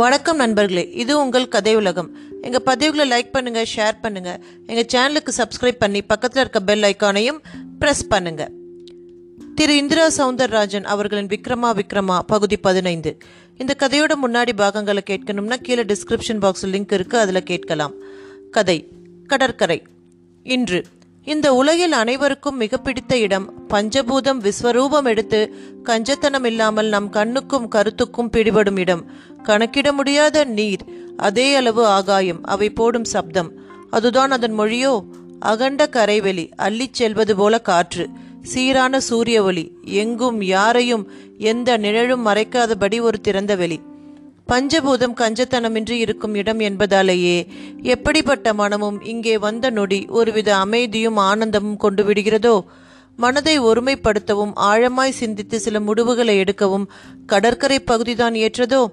வணக்கம் நண்பர்களே இது உங்கள் கதை உலகம். எங்கள் பதிவுகளை லைக் பண்ணுங்கள் ஷேர் பண்ணுங்கள் எங்கள் சேனலுக்கு சப்ஸ்கிரைப் பண்ணி பக்கத்தில் இருக்க பெல் ஐக்கானையும் ப்ரெஸ் பண்ணுங்கள் திரு இந்திரா சவுந்தரராஜன் அவர்களின் விக்ரமா விக்ரமா பகுதி பதினைந்து. இந்த கதையோட முன்னாடி பாகங்களை கேட்கணும்னா கீழே டிஸ்கிரிப்ஷன் பாக்ஸில் லிங்க் இருக்குது அதில் கேட்கலாம். கதை கடற்கரை. இன்று இந்த உலகில் அனைவருக்கும் மிக பிடித்த இடம். பஞ்சபூதம் விஸ்வரூபம் எடுத்து கஞ்சத்தனம் இல்லாமல் நம் கண்ணுக்கும் கருத்துக்கும் பிடிபடும் இடம். கணக்கிட முடியாத நீர் அதே அளவு ஆகாயம் அவை போடும் சப்தம். அதுதான் அதன் மொழியோ? அகண்ட கரைவெளி அள்ளிச் செல்வது போல காற்று. சீரான சூரிய ஒளி எங்கும் யாரையும் எந்த நிழலும் மறைக்காதபடி ஒரு திறந்த வெளி. பஞ்சபூதம் கஞ்சத்தனமின்றி இருக்கும் இடம் என்பதாலேயே எப்படிப்பட்ட மனமும் இங்கே வந்த நொடி ஒருவித அமைதியும் ஆனந்தமும் கொண்டு விடுகிறதோ? மனதை ஒருமைப்படுத்தவும் ஆழமாய் சிந்தித்து சில முடிவுகளை எடுக்கவும் கடற்கரை பகுதிதான் ஏற்றதோ?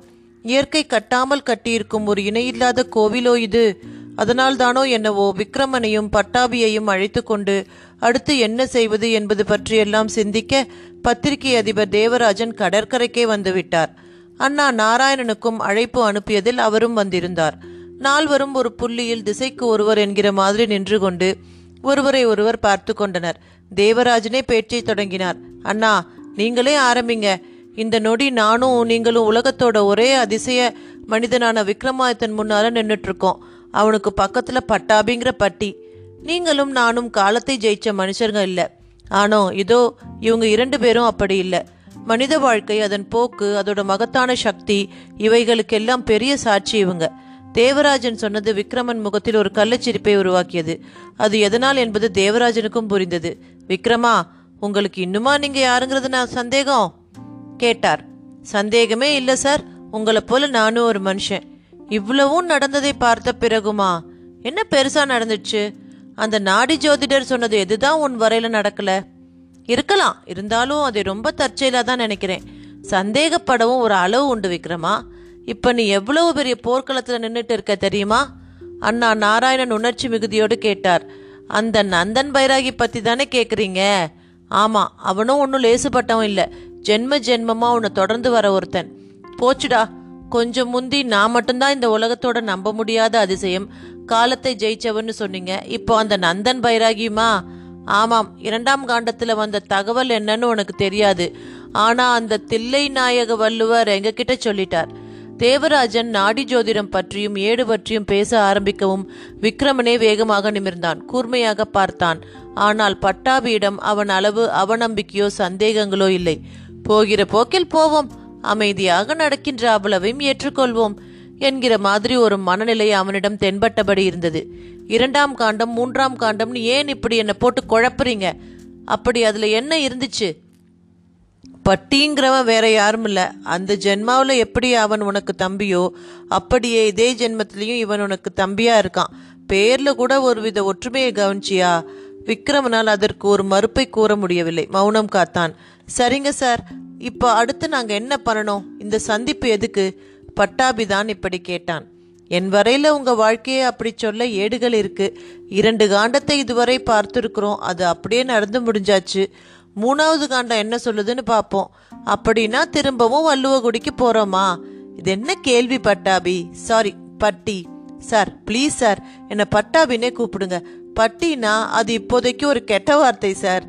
இயற்கை கட்டாமல் கட்டியிருக்கும் ஒரு இணையில்லாத கோவிலோ இது? அதனால்தானோ என்னவோ விக்ரமனையும் பட்டாபியையும் அழைத்து கொண்டு அடுத்து என்ன செய்வது என்பது பற்றியெல்லாம் சிந்திக்க பத்திரிகை அதிபர் தேவராஜன் கடற்கரைக்கே வந்துவிட்டார். அண்ணா நாராயணனுக்கும் அழைப்பு அனுப்பியதில் அவரும் வந்திருந்தார். நால்வரும் ஒரு புள்ளியில் திசைக்கு ஒருவர் என்கிற மாதிரி நின்று கொண்டு ஒருவரை ஒருவர் பார்த்து கொண்டனர். தேவராஜனே பேச்சை தொடங்கினார். அண்ணா நீங்களே ஆரம்பிங்க. இந்த நொடி நானும் நீங்களும் உலகத்தோட ஒரே அதிசய மனிதனான விக்ரமாதித்தன் முன்னால நின்றுட்டு இருக்கோம் அவனுக்கு பக்கத்துல பட்டாபிங்கிற பட்டி. நீங்களும் நானும் காலத்தை ஜெயிச்ச மனுஷருங்க இல்லை. ஆனோ இதோ இவங்க இரண்டு பேரும் அப்படி இல்லை. மனித வாழ்க்கை அதன் போக்கு அதோட மகத்தான சக்தி இவைகளுக்கெல்லாம் பெரிய சாட்சி இவங்க. தேவராஜன் சொன்னது விக்ரமன் முகத்தில் ஒரு கள்ளச்சிரிப்பை உருவாக்கியது. அது எதனால் என்பது தேவராஜனுக்கும் புரிந்தது. விக்ரமா உங்களுக்கு இன்னுமா நீங்க யாருங்கிறது நான் சந்தேகம்? கேட்டார். சந்தேகமே இல்லை சார். உங்களை போல நானும் ஒரு மனுஷன். இவ்வளவும் நடந்ததை பார்த்த பிறகுமா? என்ன பெருசா நடந்துச்சு? அந்த நாடி ஜோதிடர் சொன்னது எதுதான் உன் வரையில நடக்கலை? இருக்கலாம். இருந்தாலும் அதை ரொம்ப தற்செயலாக தான் நினைக்கிறேன். சந்தேகப்படவும் ஒரு அளவு உண்டு விக்ரமா. இப்போ நீ எவ்வளவு பெரிய போர்க்களத்தில் நின்றுட்டு இருக்க தெரியுமா? அண்ணா நாராயணன் உணர்ச்சி மிகுதியோடு கேட்டார். அந்த நந்தன் பைராகி பற்றி தானே கேட்குறீங்க ஆமாம் அவனும் ஒன்றும் லேசுப்பட்டவன் இல்லை. ஜென்ம ஜென்மமாக உன்னை தொடர்ந்து வர ஒருத்தன். போச்சுடா. கொஞ்சம் முந்தி நான் மட்டும்தான் இந்த உலகத்தோட நம்ப முடியாத அதிசயம். காலத்தை ஜெயிச்சவன்னு சொன்னீங்க. இப்போ அந்த நந்தன் பைராகியுமா? ஆமாம் இரண்டாம் காண்டத்துல வந்த தகவல் என்னன்னு உனக்கு தெரியாது. ஆனா அந்த தில்லை நாயக வள்ளுவர் எங்ககிட்ட சொல்லிட்டார். தேவராஜன் நாடி ஜோதிடம் பற்றியும் ஏடு பற்றியும் பேச ஆரம்பிக்கவும் விக்ரமனே வேகமாக நிமிர்ந்தான். கூர்மையாக பார்த்தான். ஆனால் பட்டாபியிடம் அவன் அளவு அவநம்பிக்கையோ சந்தேகங்களோ இல்லை. போகிற போக்கில் போவோம். அமைதியாக நடக்கின்ற அவ்வளவையும் ஏற்றுக்கொள்வோம் என்கிற மாதிரி ஒரு மனநிலை அவனிடம் தென்பட்டபடி இருந்தது. இரண்டாம் காண்டம் மூன்றாம் காண்டம்னு ஏன் இப்படி என்னை போட்டு குழப்புறீங்க? அப்படி அதில் என்ன இருந்துச்சு? பட்டிங்கிறவன் வேற யாரும் இல்லை. அந்த ஜென்மாவில் எப்படி அவன் உனக்கு தம்பியோ அப்படியே இதே ஜென்மத்திலையும் இவன் உனக்கு தம்பியா இருக்கான். பேர்ல கூட ஒரு வித ஒற்றுமையை கவனிச்சியா? விக்ரமனால் அதற்கு ஒரு மறுப்பை கூற முடியவில்லை. மௌனம் காத்தான். சரிங்க சார். இப்போ அடுத்து நாங்கள் என்ன பண்ணணும்? இந்த சந்திப்பு எதுக்கு? பட்டாபிதான் இப்படி கேட்டான். என் வரையில் உங்கள் வாழ்க்கையை அப்படி சொல்ல ஏடுகள் இருக்குது இரண்டு காண்டத்தை இதுவரை பார்த்துருக்குறோம். அது அப்படியே நடந்து முடிஞ்சாச்சு. மூணாவது காண்டம் என்ன சொல்லுதுன்னு பார்ப்போம். அப்படின்னா திரும்பவும் வள்ளுவகுடிக்கு போகிறோமா இது என்ன கேள்வி Pattabi? Sorry Patti. Sir please sir என்னை பட்டாபின்னே கூப்பிடுங்க. பட்டினா அது இப்போதைக்கு ஒரு கெட்ட வார்த்தை சார்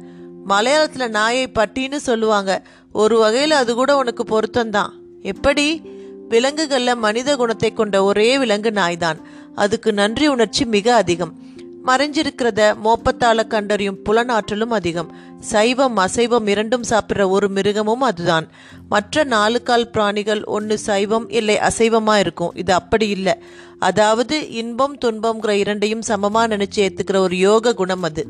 மலையாளத்தில் நாயை பட்டின்னு சொல்லுவாங்க. ஒரு வகையில் அது கூட உனக்கு பொருத்தம்தான். எப்படி? விலங்குகள்ல மனித குணத்தை கொண்ட ஒரே விலங்கு நாய்தான். அதுக்கு நன்றி உணர்ச்சி மிக அதிகம். மறைஞ்சிருக்கிறத மோப்பத்தால கண்டறியும் புலனாற்றலும் அதிகம். சைவம் அசைவம் இரண்டும் சாப்பிட்ற ஒரு மிருகமும் அதுதான். மற்ற நாலு கால் பிராணிகள் ஒன்று சைவம் இல்லை அசைவமா இருக்கும். இது அப்படி இல்லை. அதாவது இன்பம் துன்பம்ங்கிற இரண்டையும் சமமா நினைச்சு ஏத்துக்கிற ஒரு யோக குணம் அது.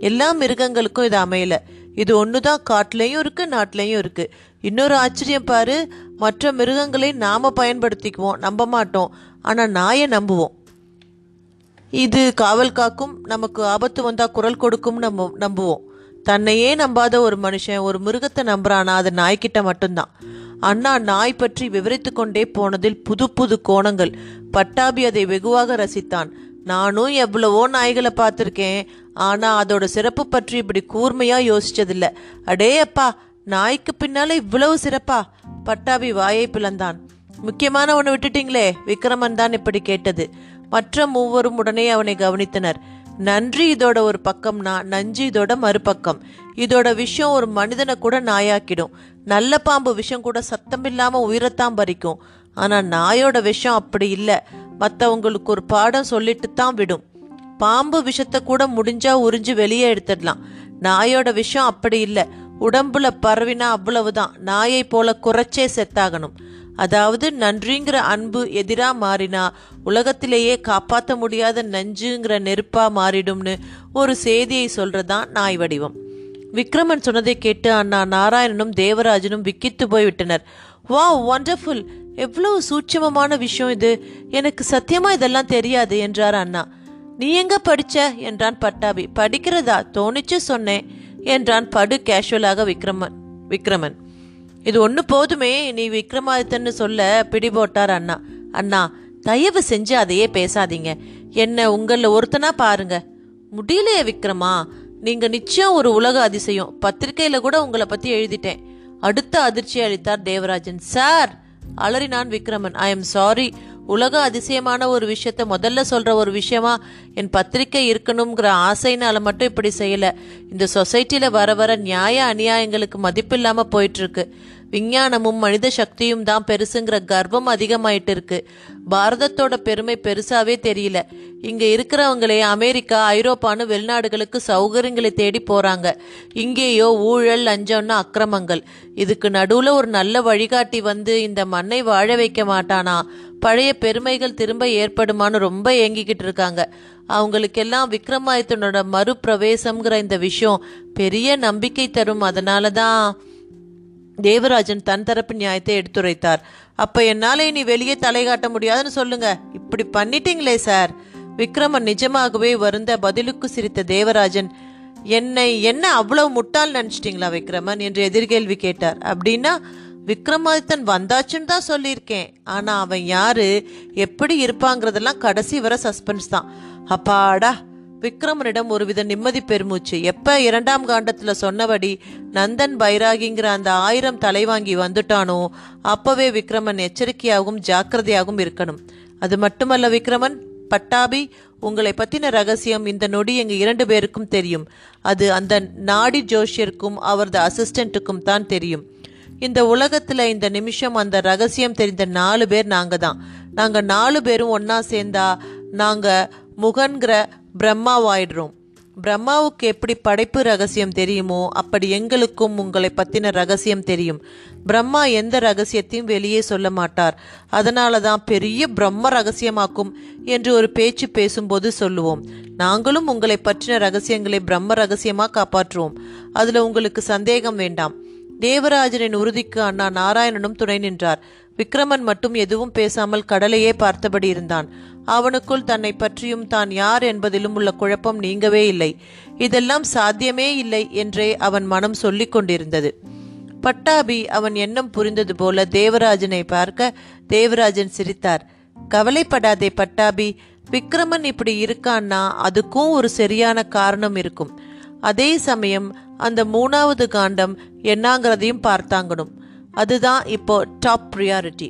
எல்லா மிருகங்களுக்கும் இது அமையல. இது ஒன்று தான் காட்டிலையும் இருக்கு நாட்டிலையும் இருக்கு. இன்னொரு ஆச்சரியம் பாரு மற்ற மிருகங்களை நாம பயன்படுத்திக்குவோம் நம்ப மாட்டோம். ஆனால் நாயை நம்புவோம். இது காவல் காக்கும் நமக்கு ஆபத்து வந்தால் குரல் கொடுக்கும் நம்ம நம்புவோம். தன்னையே நம்பாத ஒரு மனுஷன் ஒரு மிருகத்தை நம்புறானா அது நாய்க்கிட்ட மட்டும்தான். அண்ணா நாய் பற்றி விவரித்து கொண்டே போனதில் புது புது கோணங்கள். பட்டாபி அதை வெகுவாக ரசித்தான். நானும் எவ்வளவோ நாய்களை பார்த்துருக்கேன். ஆனா அதோட சிறப்பு பற்றி இப்படி கூர்மையா யோசிச்சதில்ல. அடே அப்பா நாய்க்கு பின்னால இவ்வளவு சிறப்பா? பட்டாபி வாயை பிளந்தான். முக்கியமான ஒன்று விட்டுட்டீங்களே விக்ரமன் தான் இப்படி கேட்டது. மற்ற மூவரும் உடனே அவனை கவனித்தனர். நன்றி இதோட ஒரு பக்கம்னா நஞ்சு இதோட மறுபக்கம். இதோட விஷயம் ஒரு மனிதனை கூட நாயாக்கிடும். நல்ல பாம்பு விஷம் கூட சத்தமில்லாமல் உயிரைத்தான் பறிக்கும். ஆனா நாயோட விஷம் அப்படி இல்லை. மற்றவங்களுக்கு ஒரு பாடம் சொல்லிட்டு தான் விடும். பாம்பு விஷத்தை கூட முடிஞ்சா உறிஞ்சு வெளியே எடுத்துடலாம். நாயோட விஷம் அப்படி இல்லை. உடம்புல பரவினா அவ்வளவுதான். நாயை போல குறைச்சே செத்தாகணும். அதாவது நன்றிங்கிற அன்பு எதிரா மாறினா உலகத்திலேயே காப்பாற்ற முடியாத நஞ்சுங்கிற நெருப்பா மாறிடும்னு ஒரு செய்தியை சொல்றதான் நாய் வடிவம். விக்ரமன் சொன்னதை கேட்டு அண்ணா நாராயணனும் தேவராஜனும் விக்கித்து போய் விட்டனர் வா ஒண்டர்ஃபுல் எவ்வளவு சூட்சமமான விஷயம் இது. எனக்கு சத்தியமா இதெல்லாம் தெரியாது என்றார் அண்ணா. நீ எங்க படிச்ச? என்றான் பட்டாபி. படிக்கிறதா? தோணிச்சு சொன்னேன் என்றான் படு கேஷுவலாக விக்ரமன். விக்ரமன். இது ஒன்று போதுமே நீ விக்ரமாதித்தன்னு சொல்ல பிடிபோட்டார் அண்ணா. அண்ணா தயவு செஞ்சு அதையே பேசாதீங்க. என்ன உங்களில் ஒருத்தனா பாருங்க. முடியலையே விக்ரமா. நீங்க நிச்சயம் ஒரு உலக அதிசயம். பத்திரிக்கையில் கூட உங்களை பத்தி எழுதிட்டேன். அடுத்த அதிர்ச்சி அளித்தார் தேவராஜன். சார் அலறினான் விக்ரமன். ஐ எம் சாரி உலக அதிசயமான ஒரு விஷயத்த முதல்ல சொல்ற ஒரு விஷயமா? என் பத்திரிக்கை இருக்கணுங்கிற ஆசைனால மட்டும் இப்படி செய்யல. இந்த சொசைட்டில வர வர நியாய அநியாயங்களுக்கு மதிப்பில்லாமல் போயிட்டு இருக்கு. விஞ்ஞானமும் மனித சக்தியும் தான் பெருசுங்கிற கர்வம் அதிகமாயிட்டு இருக்கு பாரதத்தோட பெருமை பெருசாவே தெரியல. இங்க இருக்கிறவங்களே அமெரிக்கா ஐரோப்பான்னு வெளிநாடுகளுக்கு சௌகரியங்களை தேடி போறாங்க. இங்கேயோ ஊழல் லஞ்சம்னு அக்கிரமங்கள். இதுக்கு நடுவுல ஒரு நல்ல வழிகாட்டி வந்து இந்த மண்ணை வாழ வைக்க மாட்டானா? பழைய பெருமைகள் திரும்ப ஏற்படுமான்னு ரொம்ப ஏங்கிக்கிட்டு இருக்காங்க. அவங்களுக்கெல்லாம் விக்ரமாதித்தனோட மறுபிரவேசம்ங்கிற இந்த விஷயம் பெரிய நம்பிக்கை தரும். அதனால தான் தேவராஜன் தன் தரப்பு நியாயத்தை எடுத்துரைத்தார். அப்போ என்னால் இனி வெளியே தலை காட்ட முடியாதுன்னு சொல்லுங்க. இப்படி பண்ணிட்டீங்களே சார். விக்ரமன் நிஜமாகவே வருந்த பதிலுக்கு சிரித்த தேவராஜன் என்னை என்ன அவ்வளவு முட்டாள் நினச்சிட்டிங்களா விக்ரமன்? என்று எதிர்கேள்வி கேட்டார். அப்படின்னா விக்ரமாதித்தன் வந்தாச்சுன்னு தான் சொல்லியிருக்கேன். ஆனால் அவன் யாரு? எப்படி இருப்பாங்கிறதெல்லாம் கடைசி வர சஸ்பென்ஸ் தான். அப்பாடா விக்ரமனிடம் ஒருவித நிம்மதி பெருமூச்சு. எப்ப இரண்டாம் காண்டத்துல சொன்னபடி நந்தன் பைராகிங்கிற அந்த ஆயிரம் தலைவாங்கி வந்துட்டானோ அப்பவே விக்ரமன் எச்சரிக்கையாகவும் ஜாக்கிரதையாகவும் இருக்கணும். அது மட்டுமல்ல விக்ரமன் பட்டாபி உங்களை பத்தின ரகசியம் இந்த நொடி எங்க இரண்டு பேருக்கும் தெரியும். அது அந்த நாடி ஜோஷியருக்கும் அவரது அசிஸ்டண்ட்டுக்கும் தான் தெரியும். இந்த உலகத்துல இந்த நிமிஷம் அந்த ரகசியம் தெரிந்த நாலு பேர் நாங்க தான் நாங்க நாலு பேரும் ஒன்னா சேர்ந்தா நாங்க முகன்கிற பிரம்மாவாயிடுறோம். பிரம்மாவுக்கு எப்படி படைப்பு ரகசியம் தெரியுமோ அப்படி எங்களுக்கும் உங்களை பத்தின ரகசியம் தெரியும். பிரம்மா எந்த ரகசியத்தையும் வெளியே சொல்ல மாட்டார். அதனால தான் பெரிய பிரம்ம ரகசியமாக்கும் என்று ஒரு பேச்சு பேசும்போது சொல்லுவோம். நாங்களும் உங்களை பற்றின ரகசியங்களை பிரம்ம ரகசியமாக காப்பாற்றுவோம். அதில் உங்களுக்கு சந்தேகம் வேண்டாம். தேவராஜனின் உறுதிக்கு அண்ணா நாராயணனும் துணை நின்றார். விக்ரமன் மட்டும் எதுவும் பேசாமல் கடலையே பார்த்தபடி இருந்தான். அவனுக்குள் தன்னை பற்றியும் தான் யார் என்பதிலும் உள்ள குழப்பம் நீங்கவே இல்லை. இதெல்லாம் சாத்தியமே இல்லை என்றே அவன் மனம் சொல்லிக் கொண்டிருந்தது. பட்டாபி அவன் எண்ணம் புரிந்தது போல தேவராஜனை பார்க்க தேவராஜன் சிரித்தார். கவலைப்படாதே பட்டாபி விக்ரமன் இப்படி இருக்கான்னா அதுக்கும் ஒரு சரியான காரணம் இருக்கும். அதே சமயம் அந்த மூணாவது காண்டம் என்னாங்கிறதையும் பார்த்தாங்கணும். அதுதான் இப்போ டாப் ப்ரியாரிட்டி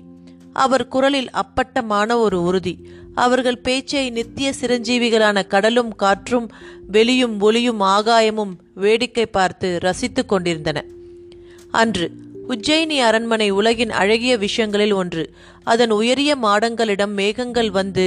அவர் குரலில் அப்பட்டமான ஒரு உறுதி. அவர்கள் பேச்சை நித்திய சிரஞ்சீவிகளான கடலும் காற்றும் வெளியும் ஒளியும் ஆகாயமும் வேடிக்கை பார்த்து ரசித்து கொண்டிருந்தன. அன்று உஜ்ஜயினி அரண்மனை உலகின் அழகிய விஷயங்களில் ஒன்று அதன் உயரிய மாடங்களிடம் மேகங்கள் வந்து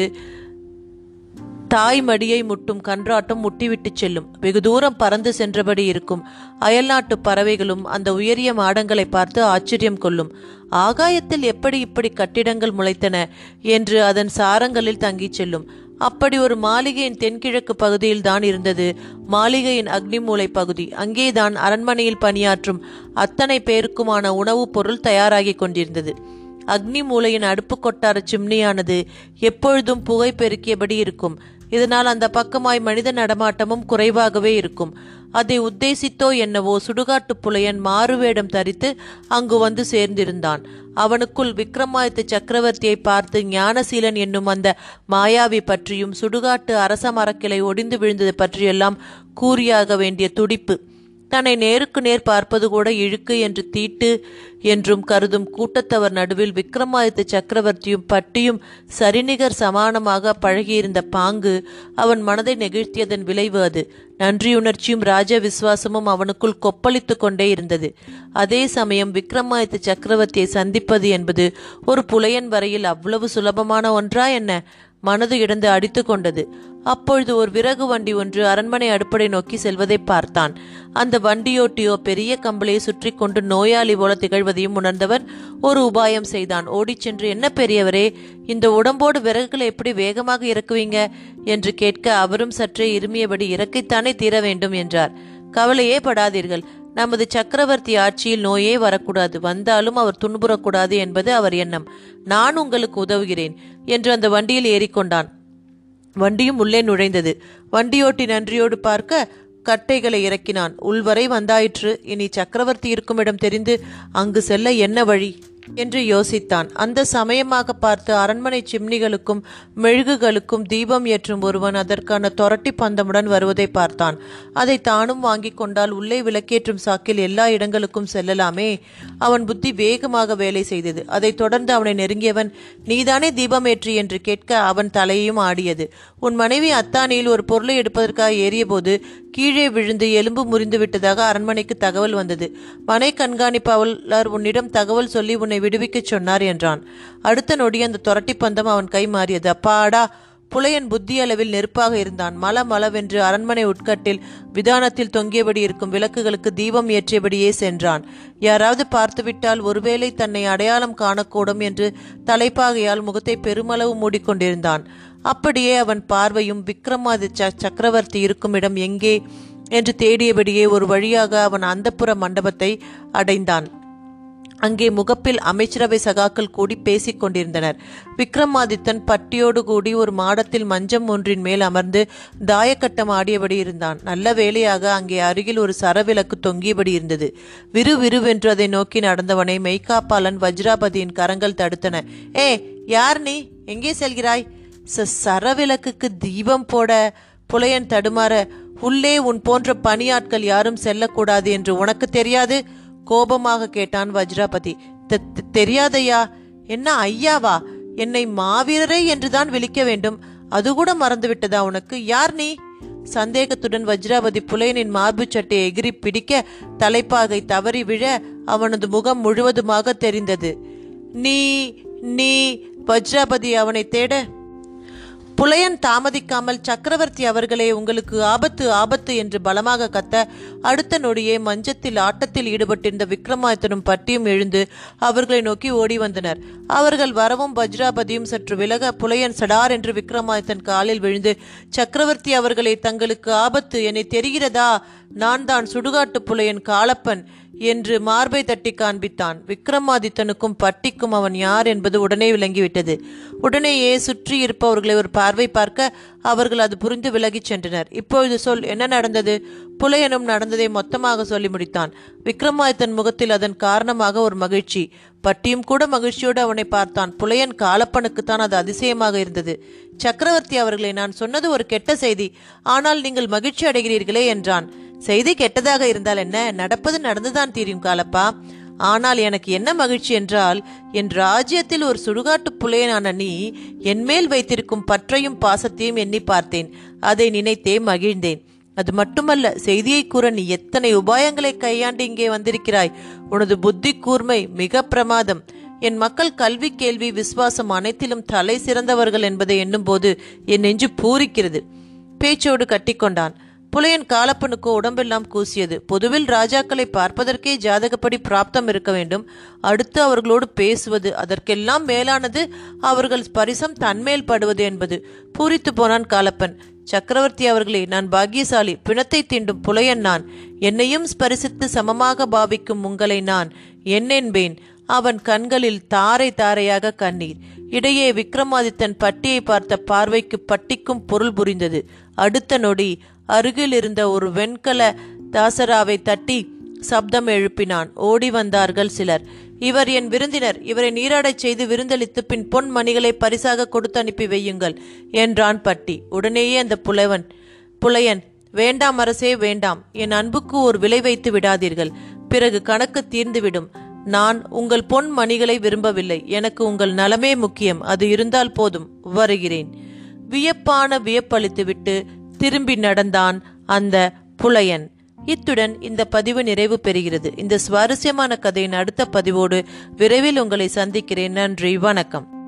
தாய் மடியை முட்டும் கன்றாட்டம் முட்டிவிட்டு செல்லும். வெகு தூரம் பறந்து சென்றபடி இருக்கும். அயல்நாட்டு பறவைகளும் அந்த உயரிய மாடங்களை பார்த்து ஆச்சரியம் கொள்ளும். ஆகாயத்தில் எப்படி இப்படி கட்டிடங்கள் முளைத்தன என்று அதன் சாரங்களில் தங்கிச் செல்லும். அப்படி ஒரு மாளிகையின் தென்கிழக்கு பகுதியில் தான் இருந்தது. மாளிகையின் அக்னிமூலை பகுதி. அங்கேதான் அரண்மனையில் பணியாற்றும் அத்தனை பேருக்குமான உணவுப் பொருள் தயாராகி கொண்டிருந்தது. அக்னி மூலையின் அடுப்பு கொட்டார சிம்னியானது எப்பொழுதும் புகை பெருக்கியபடி இருக்கும். இதனால் அந்த பக்கமாய் மனித நடமாட்டமும் குறைவாகவே இருக்கும். அதை உத்தேசித்தோ என்னவோ சுடுகாட்டு புலையன் மாறுவேடம் தரித்து அங்கு வந்து சேர்ந்திருந்தான். அவனுக்குள் விக்ரமாதித்த சக்கரவர்த்தியை பார்த்து ஞானசீலன் என்னும் அந்த மாயாவி பற்றியும் சுடுகாட்டு அரச மரக்கிளை ஒடிந்து விழுந்தது பற்றியெல்லாம் கூறியாக வேண்டிய துடிப்பு. தன்னை நேருக்கு நேர் பார்ப்பது கூட இழுக்கு என்று தீட்டு என்றும் கருதும் கூட்டத்தவர் நடுவில் விக்ரமாதித்த சக்கரவர்த்தியும் பட்டியும் சரிநிகர் சமானமாக பழகியிருந்த பாங்கு அவன் மனதை நெகிழ்த்தியதன் விளைவு அது. நன்றியுணர்ச்சியும் ராஜ விசுவாசமும் அவனுக்குள் கொப்பளித்து கொண்டே இருந்தது. அதே சமயம் விக்ரமாதித்த சக்கரவர்த்தியை சந்திப்பது என்பது ஒரு புலையன் வரையில் அவ்வளவு சுலபமான ஒன்றா என்ன? மனது இடந்து அடித்து கொண்டது. அப்பொழுது ஒரு விறகு வண்டி ஒன்று அரண்மனை அடுப்படை நோக்கி செல்வதை பார்த்தான். அந்த வண்டியோட்டியோ பெரிய கம்பளையை சுற்றி கொண்டு நோயாளி போல திகழ்வதையும் உணர்ந்தவன் ஒரு உபாயம் செய்தான். ஓடிச் சென்று என்ன பெரியவரே இந்த உடம்போடு விறகுகளை எப்படி வேகமாக இறக்குவீங்க? என்று கேட்க அவரும் சற்றே இருமியபடி இறக்கைத்தானே தீர வேண்டும் என்றார். கவலையே படாதீர்கள் நமது சக்கரவர்த்தி ஆட்சியில் நோயே வரக்கூடாது வந்தாலும் அவர் துன்புறக்கூடாது என்பது அவர் எண்ணம். நான் உங்களுக்கு உதவுகிறேன் என்று அந்த வண்டியில் ஏறிக்கொண்டான். வண்டியும் உள்ளே நுழைந்தது. வண்டியோட்டி நன்றியோடு பார்க்க கட்டைகளை இறக்கினான். உள்வரை வந்தாயிற்று. இனி சக்கரவர்த்தி இருக்கும் இடம் தெரிந்து அங்கு செல்ல என்ன வழி? என்று யோசித்தான். அந்த சமயமாக பார்த்து அரண்மனை சிம்னிகளுக்கும் மெழுகுகளுக்கும் தீபம் ஏற்றும் ஒருவன் அதற்கான தொரட்டி பந்தமுடன் வருவதை பார்த்தான். அதை தானும் வாங்கி கொண்டால் உள்ளே விளக்கேற்றும் சாக்கில் எல்லா இடங்களுக்கும் செல்லலாமே. அவன் புத்தி வேகமாக வேலை செய்தது. அதைத் தொடர்ந்து அவனை நெருங்கியவன் நீதானே தீபம் ஏற்றி என்று கேட்க அவன் தலையையும் ஆடியது. உன் மனைவி அத்தானியில் ஒரு பொருளை எடுப்பதற்காக ஏறியபோது கீழே விழுந்து எலும்பு முறிந்து விட்டதாக அரண்மனைக்கு தகவல் வந்தது. மனை கண்காணிப்பாளர் உன்னிடம் தகவல் சொல்லி உன்னை விடுவிக்கச் சொன்னார் என்றான். அடுத்த நொடி அந்த துரட்டி பந்தம் அவன் கை மாறியது. அப்பாடா புலையன் புத்தியளவில் நெருப்பாக இருந்தான். மல மலவென்று அரண்மனை உட்கட்டில் விதானத்தில் தொங்கியபடி இருக்கும் விளக்குகளுக்கு தீபம் ஏற்றியபடியே சென்றான். யாராவது பார்த்துவிட்டால் ஒருவேளை தன்னை அடையாளம் காணக்கூடும் என்று தலைப்பாகையால் முகத்தை பெருமளவு மூடிக்கொண்டிருந்தான். அப்படியே அவன் பார்வையும் விக்ரமாதித்ய சக்கரவர்த்தி இருக்கும் இடம் எங்கே? என்று தேடியபடியே ஒரு வழியாக அவன் அந்தப்புற மண்டபத்தை அடைந்தான். அங்கே முகப்பில் அமைச்சரவை சகாக்கள் கூடி பேசிக் கொண்டிருந்தனர். விக்ரமாதித்தன் பட்டியோடு கூடி ஒரு மாடத்தில் மஞ்சம் ஒன்றின் மேல் அமர்ந்து தாயக்கட்டம் ஆடியபடி இருந்தான். நல்ல வேளையாக அங்கே அருகில் ஒரு சரவிளக்கு தொங்கியபடி இருந்தது. விறு விறுவென்று அதை நோக்கி நடந்தவனை மெய்காப்பாளன் வஜ்ராபதியின் கரங்கள் தடுத்தன. ஏ யார் நீ? எங்கே செல்கிறாய்? ச சரவிளக்குக்கு தீபம் போட புலையன் தடுமாற உள்ளே உன் போன்ற பணியாட்கள் யாரும் செல்லக்கூடாது என்று உனக்கு தெரியாது? கோபமாக கேட்டான் வஜ்ராபதி. தெரியாதையா? என்ன ஐயாவா? என்னை மாவீரரே என்றுதான் விழிக்க வேண்டும். அது கூட மறந்துவிட்டதா உனக்கு? யார் நீ? சந்தேகத்துடன் வஜ்ராபதி புலையனின் மார்பு சட்டையை எகிரி பிடிக்க தலைப்பாகை தவறி விழ அவனது முகம் முழுவதுமாக தெரிந்தது. நீ நீ வஜ்ராபதி அவனை தேட புலையன் தாமதிக்காமல் சக்கரவர்த்தி அவர்களே உங்களுக்கு ஆபத்து ஆபத்து என்று பலமாக கத்த அடுத்த நொடியே மஞ்சத்தில் ஆட்டத்தில் ஈடுபட்டிருந்த விக்ரமாதித்தனும் பட்டியும் எழுந்து அவர்களை நோக்கி ஓடி வந்தனர். அவர்கள் வரவும் வஜ்ராபதியும் சற்று விலக புலையன் சடார் என்று விக்ரமாதித்தன் காலில் விழுந்து சக்கரவர்த்தி அவர்களே தங்களுக்கு ஆபத்து என்னை தெரிகிறதா? நான் தான் சுடுகாட்டு புலையன் காளப்பன் என்று மார்பை தட்டி காண்பித்தான். விக்ரமாதித்தனுக்கும் பட்டிக்கும் அவன் யார் என்பது உடனே விளங்கிவிட்டது. உடனேயே சுற்றி இருப்பவர்களை ஒரு பார்வை பார்க்க அவர்கள் அது புரிந்து விலகிச் சென்றனர். இப்பொழுது சொல் என்ன நடந்தது? புலையனும் நடந்ததை மொத்தமாக சொல்லி முடித்தான். விக்ரமாதித்தன் முகத்தில் அதன் காரணமாக ஒரு மகிழ்ச்சி. பட்டியும் கூட மகிழ்ச்சியோடு அவனை பார்த்தான். புலையன் காலப்பனுக்குத்தான் அது அதிசயமாக இருந்தது. சக்கரவர்த்தி அவர்களை நான் சொன்னது ஒரு கெட்ட செய்தி. ஆனால் நீங்கள் மகிழ்ச்சி அடைகிறீர்களே என்றான். செய்தி கெட்டதாக இருந்தால் என்ன? நடப்பது நடந்துதான் தீரும் காலப்பா. ஆனால் எனக்கு என்ன மகிழ்ச்சி என்றால் என் ராஜ்யத்தில் ஒரு சுடுகாட்டு புலையனான நீ என்மேல் வைத்திருக்கும் பற்றையும் பாசத்தையும் எண்ணி பார்த்தேன். அதை நினைத்தே மகிழ்ந்தேன். அது மட்டுமல்ல செய்தியை கூற நீ எத்தனை உபாயங்களை கையாண்டு இங்கே வந்திருக்கிறாய்? உனது புத்தி கூர்மை மிக பிரமாதம். என் மக்கள் கல்வி கேள்வி விசுவாசம் அனைத்திலும் தலை சிறந்தவர்கள் என்பதை எண்ணும்போது என் நெஞ்சு பூரிக்கிறது. பேச்சோடு கட்டிக்கொண்டான். புலையன் காலப்பனுக்கு உடம்பெல்லாம் கூசியது. பொதுவில் ராஜாக்களை பார்ப்பதற்கே ஜாதகப்படி பிராப்தம் இருக்க வேண்டும். அடுத்து அவர்களோடு பேசுவது அதற்கெல்லாம் மேலானது அவர்கள் பரிசம் தன்மேல் படுவது என்பது. பூரித்து போனான் காலப்பன். சக்கரவர்த்தி அவர்களே நான் பாக்கியசாலி பிணத்தை தீண்டும் புலையன் நான். என்னையும் ஸ்பரிசித்து சமமாக பாவிக்கும் உங்களை நான் என்னென்பேன் அவன் கண்களில் தாரை தாரையாக கண்ணீர். இடையே விக்ரமாதித்தன் பட்டியை பார்த்த பார்வைக்கு பட்டிக்கும் பொருள் புரிந்தது. அடுத்த நொடி அருகில் இருந்த ஒரு வெண்கல தாசராவை தட்டி சப்தம் எழுப்பினான். ஓடி வந்தார்கள் சிலர். இவர் என் விருந்தினர். இவரை நீராடச் செய்து விருந்தளித்து பின் பொன் மணிகளை பரிசாக கொடுத்து அனுப்பி வையுங்கள் என்றான் பட்டி. உடனேயே அந்த புலவன் புலையன் வேண்டாம் அரசே வேண்டாம். என் அன்புக்கு ஒரு விலை வைத்து விடாதீர்கள். பிறகு கணக்கு தீர்ந்துவிடும். நான் உங்கள் பொன் மணிகளை விரும்பவில்லை. எனக்கு உங்கள் நலமே முக்கியம். அது இருந்தால் போதும். வருகிறேன். வியப்பான வியப்பளித்துவிட்டு திரும்பி நடந்தான் அந்த புலையன். இத்துடன் இந்த பதிவு நிறைவு பெறுகிறது. இந்த சுவாரஸ்யமான கதையின் அடுத்த பதிவோடு விரைவில் உங்களை சந்திக்கிறேன். நன்றி வணக்கம்.